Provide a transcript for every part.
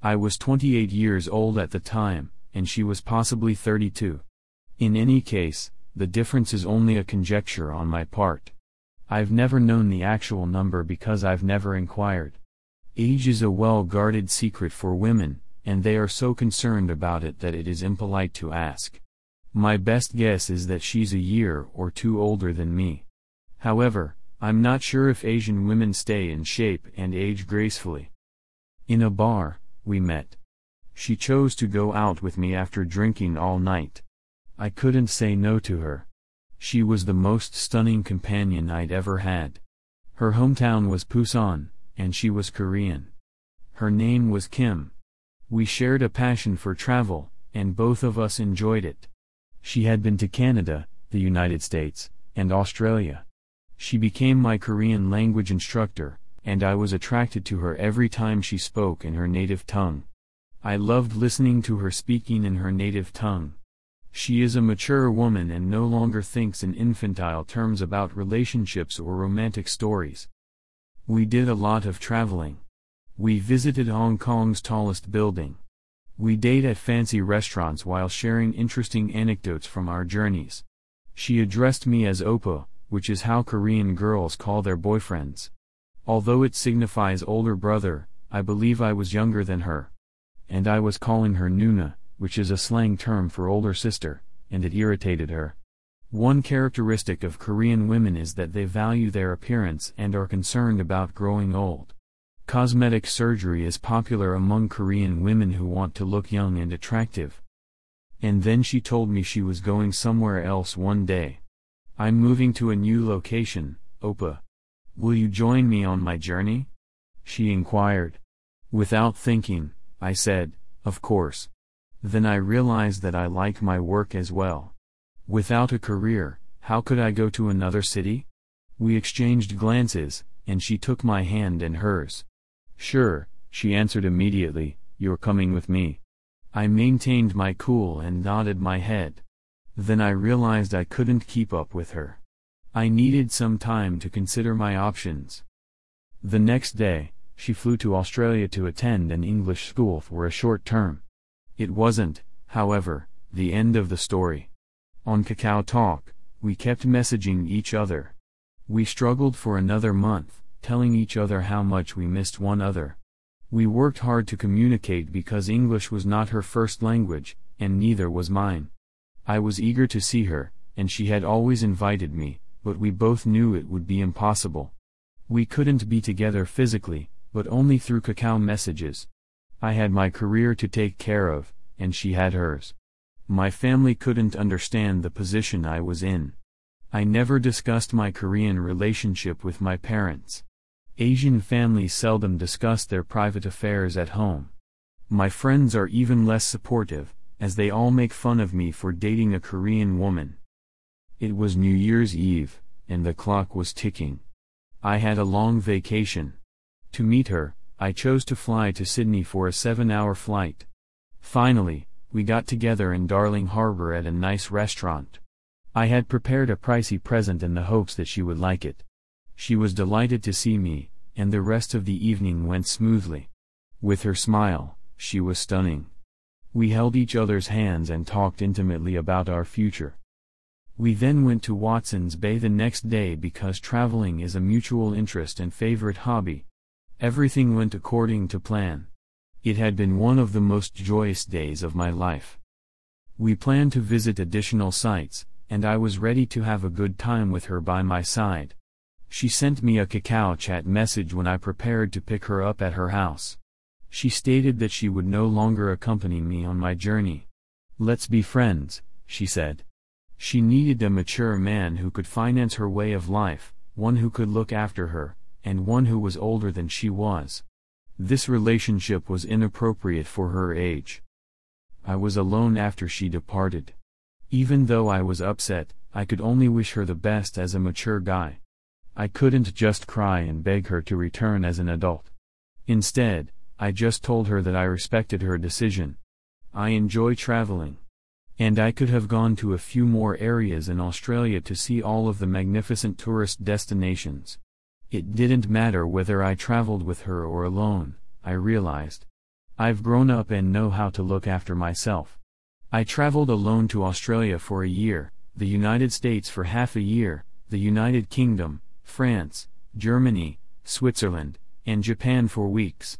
I was 28 years old at the time, and she was possibly 32. In any case, the difference is only a conjecture on my part. I've never known the actual number because I've never inquired. Age is a well guarded secret for women, and they are so concerned about it that it is impolite to ask. My best guess is that she's a year or two older than me. However, I'm not sure if Asian women stay in shape and age gracefully. In a bar, we met. She chose to go out with me after drinking all night. I couldn't say no to her. She was the most stunning companion I'd ever had. Her hometown was Busan, and she was Korean. Her name was Kim. We shared a passion for travel, and both of us enjoyed it. She had been to Canada, the United States, and Australia. She became my Korean language instructor, and I was attracted to her every time she spoke in her native tongue. I loved listening to her speaking in her native tongue. She is a mature woman and no longer thinks in infantile terms about relationships or romantic stories. We did a lot of traveling. We visited Hong Kong's tallest building. We date at fancy restaurants while sharing interesting anecdotes from our journeys. She addressed me as Oppa, which is how Korean girls call their boyfriends. Although it signifies older brother, I believe I was younger than her. And I was calling her Nuna, which is a slang term for older sister, and it irritated her. One characteristic of Korean women is that they value their appearance and are concerned about growing old. Cosmetic surgery is popular among Korean women who want to look young and attractive. And then she told me she was going somewhere else one day. I'm moving to a new location, Oppa. Will you join me on my journey? She inquired. Without thinking, I said, Of course. Then I realized that I like my work as well. Without a career, how could I go to another city? We exchanged glances, and she took my hand in hers. Sure, she answered immediately, You're coming with me. I maintained my cool and nodded my head. Then I realized I couldn't keep up with her. I needed some time to consider my options. The next day, she flew to Australia to attend an English school for a short term. It wasn't, however, the end of the story. On Kakao Talk, we kept messaging each other. We struggled for another month, telling each other how much we missed one other. We worked hard to communicate because English was not her first language, and neither was mine. I was eager to see her, and she had always invited me, but we both knew it would be impossible. We couldn't be together physically, but only through Kakao messages. I had my career to take care of, and she had hers. My family couldn't understand the position I was in. I never discussed my Korean relationship with my parents. Asian families seldom discuss their private affairs at home. My friends are even less supportive, as they all make fun of me for dating a Korean woman. It was New Year's Eve, and the clock was ticking. I had a long vacation. To meet her, I chose to fly to Sydney for a seven hour flight. Finally, we got together in Darling Harbour at a nice restaurant. I had prepared a pricey present in the hopes that she would like it. She was delighted to see me, and the rest of the evening went smoothly. With her smile, she was stunning. We held each other's hands and talked intimately about our future. We then went to Watson's Bay the next day because traveling is a mutual interest and favorite hobby. Everything went according to plan. It had been one of the most joyous days of my life. We planned to visit additional sites, and I was ready to have a good time with her by my side. She sent me a Kakao chat message when I prepared to pick her up at her house. She stated that she would no longer accompany me on my journey. Let's be friends, she said. She needed a mature man who could finance her way of life, one who could look after her, and one who was older than she was. This relationship was inappropriate for her age. I was alone after she departed. Even though I was upset, I could only wish her the best as a mature guy. I couldn't just cry and beg her to return as an adult. Instead, I just told her that I respected her decision. I enjoy traveling. And I could have gone to a few more areas in Australia to see all of the magnificent tourist destinations. It didn't matter whether I traveled with her or alone, I realized. I've grown up and know how to look after myself. I traveled alone to Australia for a year, the United States for half a year, the United Kingdom, France, Germany, Switzerland, and Japan for weeks.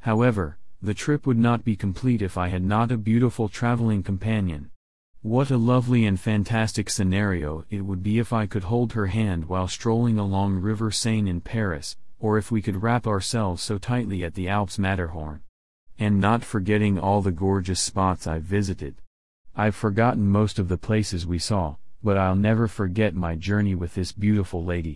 However, the trip would not be complete if I had not a beautiful traveling companion. What a lovely and fantastic scenario it would be if I could hold her hand while strolling along River Seine in Paris, or if we could wrap ourselves so tightly at the Alps Matterhorn. And not forgetting all the gorgeous spots I've visited. I've forgotten most of the places we saw, but I'll never forget my journey with this beautiful lady.